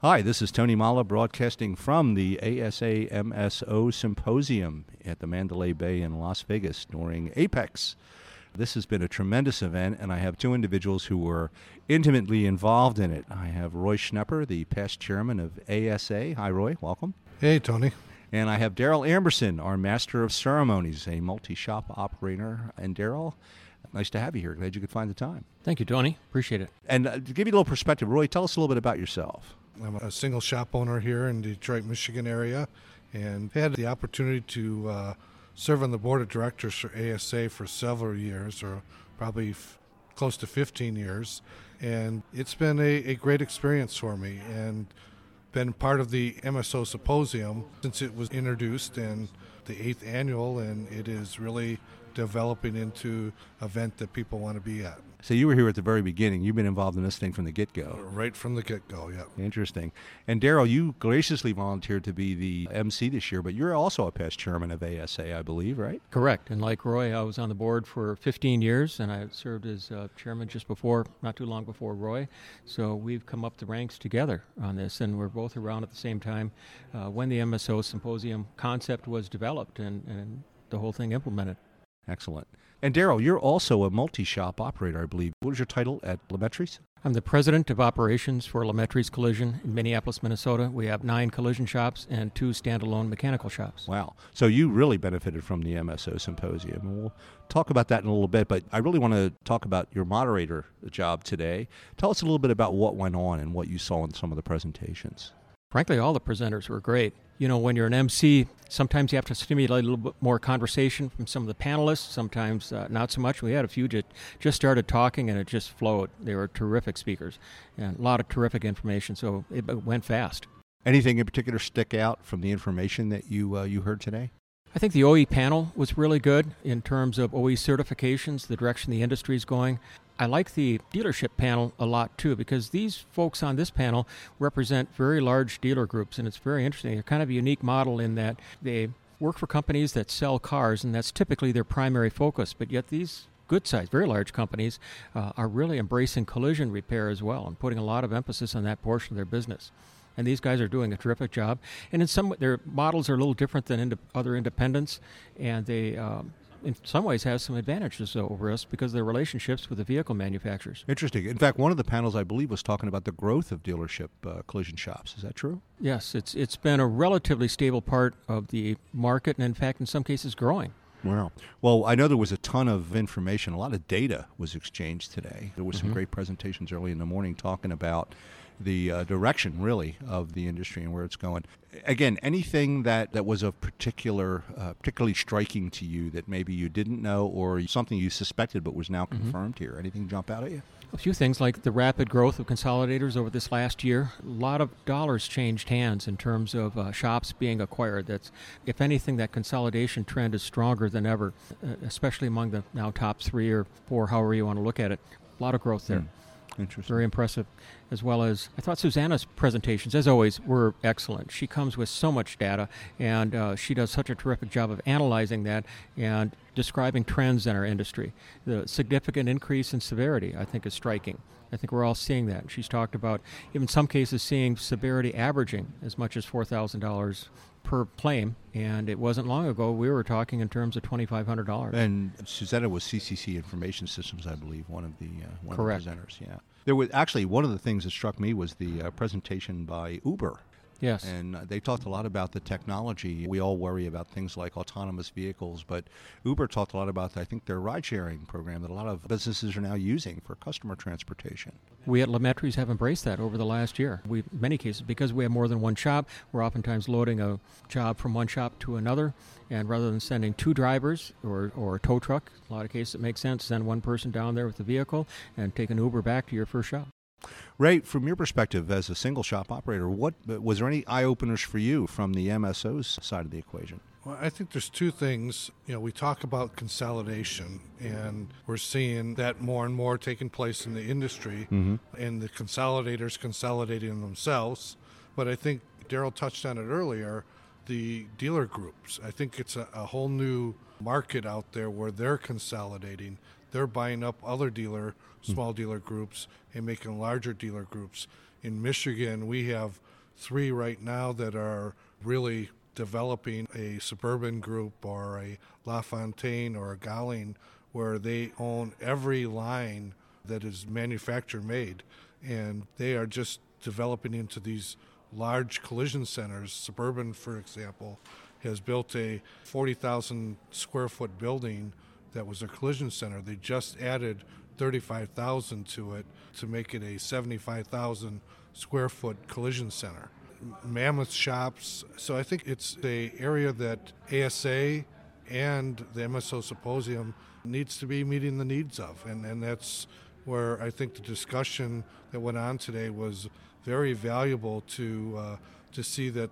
Hi, this is Tony Molla broadcasting from the ASA MSO Symposium at the Mandalay Bay in Las Vegas during AAPEX. This has been a tremendous event, and I have two individuals who were intimately involved in it. I have Roy Schnepper, the past chairman of ASA. Hi, Roy. Welcome. Hey, Tony. And I have Daryl Amberson, our master of ceremonies, a multi shop operator. And Daryl, nice to have you here. Glad you could find the time. Thank you, Tony. Appreciate it. And uh, to give you a little perspective, Roy, tell us a little bit about yourself. I'm a single shop owner here in Detroit, Michigan area, and had the opportunity to uh, serve on the board of directors for ASA for several years, or probably f- close to 15 years. And it's been a, a great experience for me, and been part of the MSO Symposium since it was introduced and the eighth annual, and it is really developing into an event that people want to be at. So you were here at the very beginning. You've been involved in this thing from the get go. Right from the get go, yeah. Interesting. And Daryl, you graciously volunteered to be the MC this year, but you're also a past chairman of ASA, I believe, right? Correct. And like Roy, I was on the board for 15 years, and I served as uh, chairman just before, not too long before Roy. So we've come up the ranks together on this, and we're both around at the same time uh, when the MSO symposium concept was developed and, and the whole thing implemented. Excellent. And Daryl, you're also a multi-shop operator, I believe. What was your title at Lamettry's? I'm the president of operations for Lamettry's Collision in Minneapolis, Minnesota. We have nine collision shops and two standalone mechanical shops. Wow. So you really benefited from the MSO symposium. And we'll talk about that in a little bit, but I really want to talk about your moderator job today. Tell us a little bit about what went on and what you saw in some of the presentations. Frankly, all the presenters were great. You know, when you're an MC, sometimes you have to stimulate a little bit more conversation from some of the panelists, sometimes uh, not so much. We had a few that just started talking and it just flowed. They were terrific speakers and a lot of terrific information, so it went fast. Anything in particular stick out from the information that you, uh, you heard today? I think the OE panel was really good in terms of OE certifications, the direction the industry is going. I like the dealership panel a lot too because these folks on this panel represent very large dealer groups, and it's very interesting. They're kind of a unique model in that they work for companies that sell cars, and that's typically their primary focus. But yet, these good sized, very large companies uh, are really embracing collision repair as well and putting a lot of emphasis on that portion of their business and these guys are doing a terrific job. And in some, their models are a little different than ind- other independents, and they um, in some ways has some advantages over us because of their relationships with the vehicle manufacturers. Interesting. In fact, one of the panels I believe was talking about the growth of dealership uh, collision shops. Is that true? Yes, it's it's been a relatively stable part of the market, and in fact, in some cases, growing. Wow. Well, I know there was a ton of information. A lot of data was exchanged today. There was mm-hmm. some great presentations early in the morning talking about the uh, direction, really, of the industry and where it's going. Again, anything that, that was of particular, uh, particularly striking to you that maybe you didn't know or something you suspected but was now mm-hmm. confirmed here? Anything jump out at you? A few things like the rapid growth of consolidators over this last year. A lot of dollars changed hands in terms of uh, shops being acquired. That's, if anything, that consolidation trend is stronger than ever, uh, especially among the now top three or four, however you want to look at it. A lot of growth there. Mm. Interesting. Very impressive. As well as, I thought Susanna's presentations, as always, were excellent. She comes with so much data, and uh, she does such a terrific job of analyzing that and describing trends in our industry. The significant increase in severity, I think, is striking. I think we're all seeing that. She's talked about, in some cases, seeing severity averaging as much as $4,000 per claim, and it wasn't long ago we were talking in terms of twenty five hundred dollars. And Susanna was CCC Information Systems, I believe, one of the uh, one Correct. of the presenters. Yeah, there was actually one of the things that struck me was the uh, presentation by Uber Yes. And they talked a lot about the technology. We all worry about things like autonomous vehicles, but Uber talked a lot about, I think, their ride sharing program that a lot of businesses are now using for customer transportation. We at Lamettry's have embraced that over the last year. We, many cases, because we have more than one shop, we're oftentimes loading a job from one shop to another. And rather than sending two drivers or, or a tow truck, a lot of cases it makes sense, send one person down there with the vehicle and take an Uber back to your first shop. Ray, from your perspective as a single shop operator, what was there any eye openers for you from the MSO's side of the equation? Well, I think there's two things. You know, we talk about consolidation, and we're seeing that more and more taking place in the industry, mm-hmm. and the consolidators consolidating themselves. But I think Daryl touched on it earlier the dealer groups. I think it's a, a whole new market out there where they're consolidating. They're buying up other dealer, hmm. small dealer groups and making larger dealer groups. In Michigan, we have three right now that are really developing a suburban group or a LaFontaine or a Golling where they own every line that is manufacturer made and they are just developing into these large collision centers. Suburban, for example, has built a 40,000 square foot building that was a collision center. They just added 35,000 to it to make it a 75,000 square foot collision center. Mammoth shops. So I think it's a area that ASA and the MSO Symposium needs to be meeting the needs of, and and that's where I think the discussion that went on today was very valuable to uh, to see that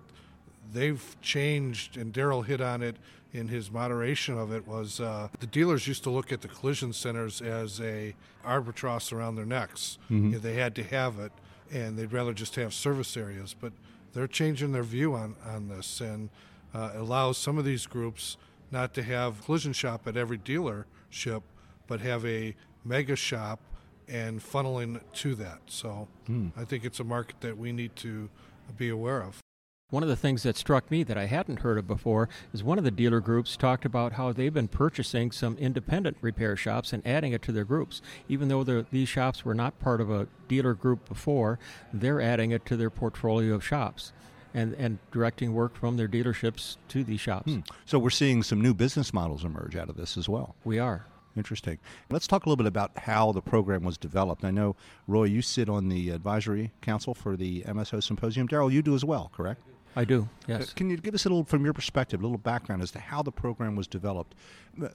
they've changed, and Daryl hit on it in his moderation of it was uh, the dealers used to look at the collision centers as a albatross around their necks. Mm-hmm. they had to have it, and they'd rather just have service areas. But they're changing their view on on this, and uh, allows some of these groups not to have collision shop at every dealership, but have a mega shop and funneling to that. So mm. I think it's a market that we need to be aware of. One of the things that struck me that I hadn't heard of before is one of the dealer groups talked about how they've been purchasing some independent repair shops and adding it to their groups. Even though these shops were not part of a dealer group before, they're adding it to their portfolio of shops. And, and directing work from their dealerships to these shops. Hmm. So we're seeing some new business models emerge out of this as well. We are. Interesting. Let's talk a little bit about how the program was developed. I know, Roy, you sit on the advisory council for the MSO Symposium. Daryl, you do as well, correct? I do, yes. Uh, can you give us a little, from your perspective, a little background as to how the program was developed?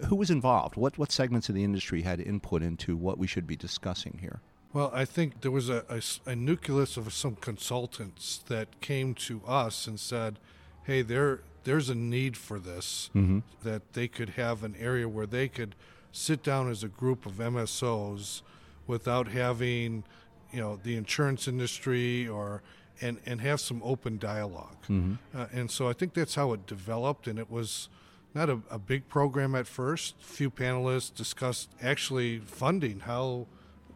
Who was involved? What, what segments of the industry had input into what we should be discussing here? Well, I think there was a, a, a nucleus of some consultants that came to us and said, hey, there, there's a need for this, mm-hmm. that they could have an area where they could sit down as a group of MSOs without having, you know, the insurance industry or and, and have some open dialog mm-hmm. uh, and so I think that's how it developed. And it was not a, a, big program at first. A few panelists discussed actually funding how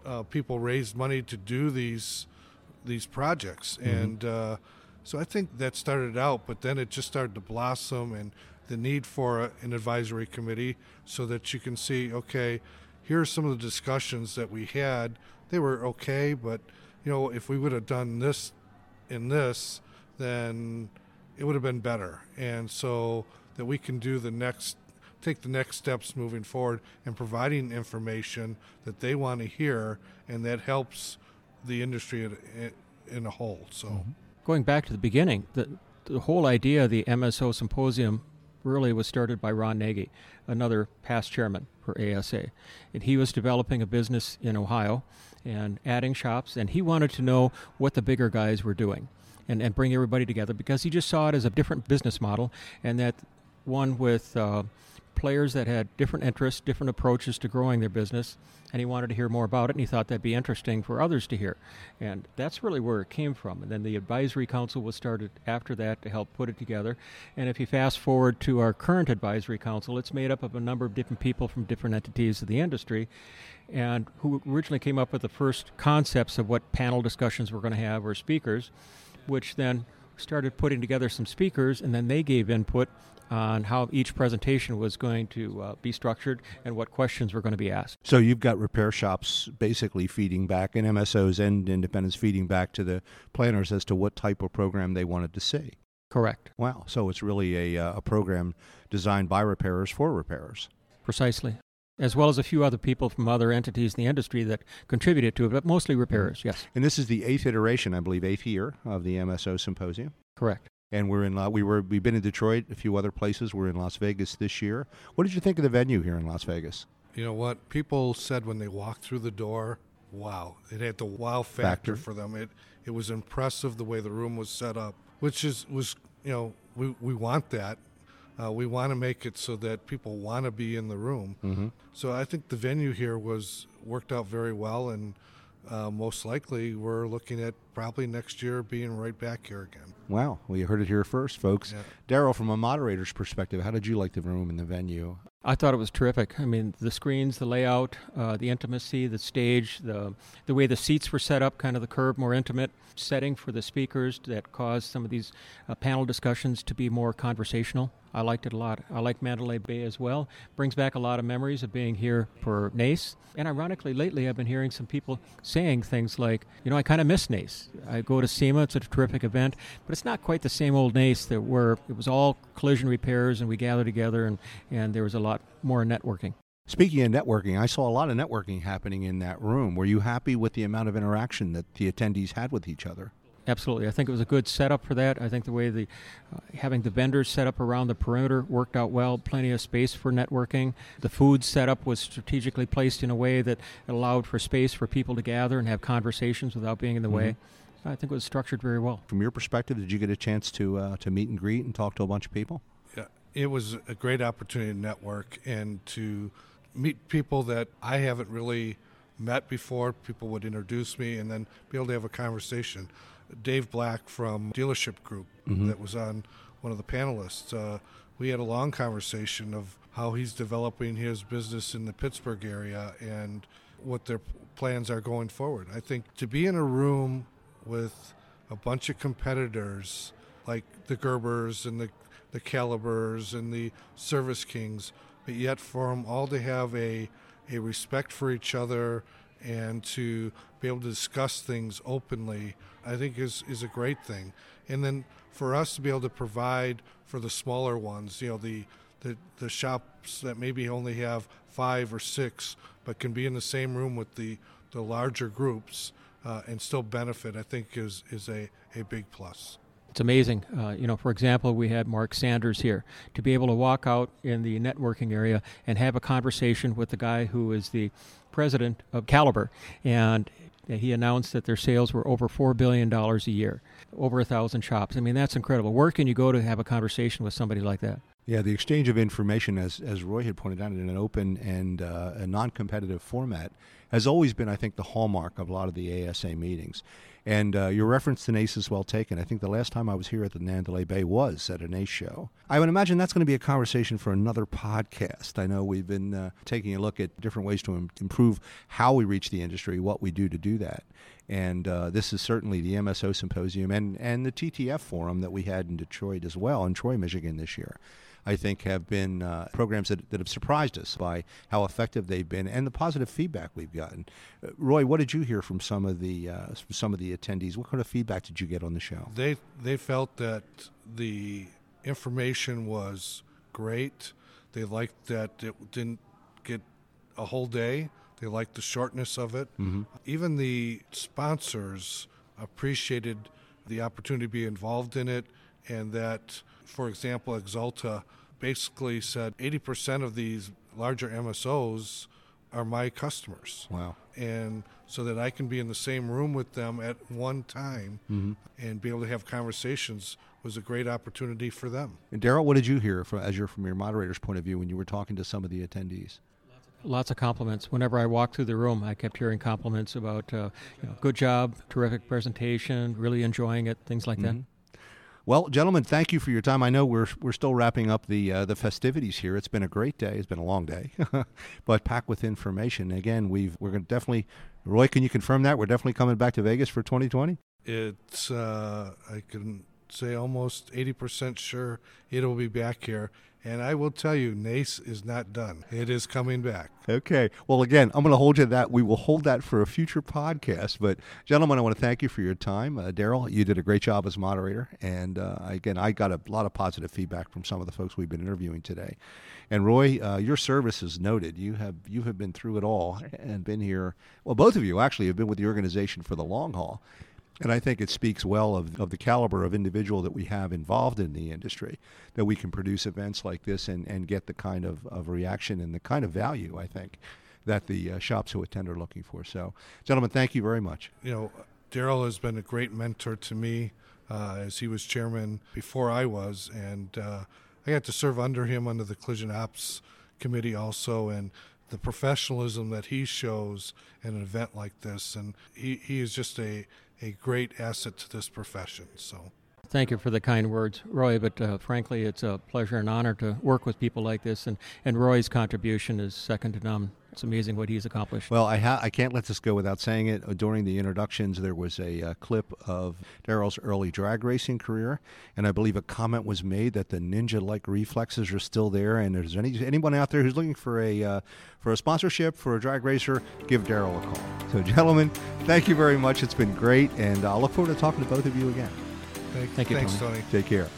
uh, people raised money to do these these projects, mm-hmm. and uh, so I think that started out. But then it just started to blossom, and the need for a, an advisory committee so that you can see, okay, here are some of the discussions that we had. They were okay, but you know, if we would have done this in this, then it would have been better. And so that we can do the next, take the next steps moving forward and providing information that they want to hear, and that helps the industry in, in a whole. So, mm-hmm. going back to the beginning, the the whole idea of the MSO symposium really was started by Ron Nagy, another past chairman for ASA. And he was developing a business in Ohio and adding shops, and he wanted to know what the bigger guys were doing and, and bring everybody together because he just saw it as a different business model and that one with uh, players that had different interests, different approaches to growing their business, and he wanted to hear more about it, and he thought that'd be interesting for others to hear. And that's really where it came from. And then the advisory council was started after that to help put it together. And if you fast forward to our current advisory council, it's made up of a number of different people from different entities of the industry, and who originally came up with the first concepts of what panel discussions we're going to have or speakers, which then started putting together some speakers, and then they gave input on how each presentation was going to uh, be structured and what questions were going to be asked. So you've got repair shops basically feeding back, and MSOs and independents feeding back to the planners as to what type of program they wanted to see. Correct. Wow. So it's really a, uh, a program designed by repairers for repairers. Precisely as well as a few other people from other entities in the industry that contributed to it, but mostly repairers, yes. And this is the eighth iteration, I believe, eighth year of the MSO Symposium. Correct and we're in. Uh, we were. We've been in Detroit, a few other places. We're in Las Vegas this year. What did you think of the venue here in Las Vegas? You know what people said when they walked through the door. wow. It had the wow factor, Factor. for them. It it was impressive the way the room was set up, which is was you know we we want that. Uh, we want to make it so that people want to be in the room. Mm-hmm. So I think the venue here was worked out very well, and uh, most likely we're looking at probably next year being right back here again. Wow. Well, you heard it here first, folks. Yeah. Daryl, from a moderator's perspective, how did you like the room and the venue? I thought it was terrific. I mean, the screens, the layout, uh, the intimacy, the stage, the the way the seats were set up, kind of the curved, more intimate setting for the speakers that caused some of these uh, panel discussions to be more conversational. I liked it a lot. I like Mandalay Bay as well. Brings back a lot of memories of being here for NACE. And ironically, lately I've been hearing some people saying things like, you know, I kind of miss NACE. I go to SEMA, it's a terrific event, but it's not quite the same old NACE that where it was all collision repairs and we gathered together and, and there was a lot more networking. Speaking of networking, I saw a lot of networking happening in that room. Were you happy with the amount of interaction that the attendees had with each other? Absolutely. I think it was a good setup for that. I think the way the uh, having the vendors set up around the perimeter worked out well. Plenty of space for networking. The food setup was strategically placed in a way that allowed for space for people to gather and have conversations without being in the way. I think it was structured very well. From your perspective, did you get a chance to uh, to meet and greet and talk to a bunch of people? Yeah, it was a great opportunity to network and to meet people that I haven't really met before. People would introduce me and then be able to have a conversation. Dave Black from Dealership Group that was on one of the panelists. Uh, we had a long conversation of how he's developing his business in the Pittsburgh area and what their plans are going forward. I think to be in a room with a bunch of competitors like the Gerbers and the the Calibers and the Service Kings, but yet for them all to have a a respect for each other and to be able to discuss things openly, I think is is a great thing. And then for us to be able to provide for the smaller ones, you know, the the, the shops that maybe only have five or six, but can be in the same room with the, the larger groups uh, and still benefit, I think is, is a, a big plus. It's amazing. Uh, you know, for example, we had Mark Sanders here to be able to walk out in the networking area and have a conversation with the guy who is the president of Caliber, and he announced that their sales were over four billion dollars a year, over a thousand shops. I mean, that's incredible. Where can you go to have a conversation with somebody like that? Yeah, the exchange of information, as as Roy had pointed out, in an open and uh, a non-competitive format, has always been, I think, the hallmark of a lot of the ASA meetings. And uh, your reference to NACE is well taken. I think the last time I was here at the Mandalay Bay was at a NACE show. I would imagine that's going to be a conversation for another podcast. I know we've been uh, taking a look at different ways to Im- improve how we reach the industry, what we do to do that. And uh, this is certainly the MSO Symposium and, and the TTF Forum that we had in Detroit as well, in Troy, Michigan this year. I think have been uh, programs that, that have surprised us by how effective they've been and the positive feedback we've gotten. Uh, Roy, what did you hear from some of the uh, from some of the attendees? What kind of feedback did you get on the show? They they felt that the information was great. They liked that it didn't get a whole day. They liked the shortness of it. Even the sponsors appreciated the opportunity to be involved in it, and that, for example, Axalta basically said 80% of these larger MSOs are my customers Wow. and so that I can be in the same room with them at one time and be able to have conversations was a great opportunity for them. And Daryl, what did you hear from, as you're from your moderator's point of view when you were talking to some of the attendees? Lots of compliments. Whenever I walked through the room, I kept hearing compliments about, uh, you know, good job, terrific presentation, really enjoying it, things like that. Well, gentlemen, thank you for your time. I know we're we're still wrapping up the uh, the festivities here. It's been a great day. It's been a long day, but packed with information. Again, we've we're going to definitely. Roy, can you confirm that we're definitely coming back to Vegas for 2020? It's, uh, I can say almost 80% sure it'll be back here. And I will tell you, NACE is not done. It is coming back. Okay. Well, again, I'm going to hold you to that. We will hold that for a future podcast. But, gentlemen, I want to thank you for your time. Uh, Daryl, you did a great job as moderator. And uh, again, I got a lot of positive feedback from some of the folks we've been interviewing today. And Roy, uh, your service is noted. You have you have been through it all and been here. Well, both of you actually have been with the organization for the long haul. And I think it speaks well of, of the caliber of individual that we have involved in the industry, that we can produce events like this and, and get the kind of, of reaction and the kind of value, I think, that the uh, shops who attend are looking for. So, gentlemen, thank you very much. You know, Daryl has been a great mentor to me uh, as he was chairman before I was, and uh, I got to serve under him under the collision ops committee also, and the professionalism that he shows in an event like this, and he, he is just a, a great asset to this profession. So. Thank you for the kind words, Roy. But uh, frankly, it's a pleasure and honor to work with people like this, and, and Roy's contribution is second to none. It's amazing what he's accomplished. Well, I ha- I can't let this go without saying it. Uh, during the introductions, there was a uh, clip of Daryl's early drag racing career, and I believe a comment was made that the ninja-like reflexes are still there. And there's any anyone out there who's looking for a uh, for a sponsorship for a drag racer, give Daryl a call. So, gentlemen, thank you very much. It's been great, and I'll look forward to talking to both of you again. Thank, Thank you, Thanks, Tony. Tony. Take care.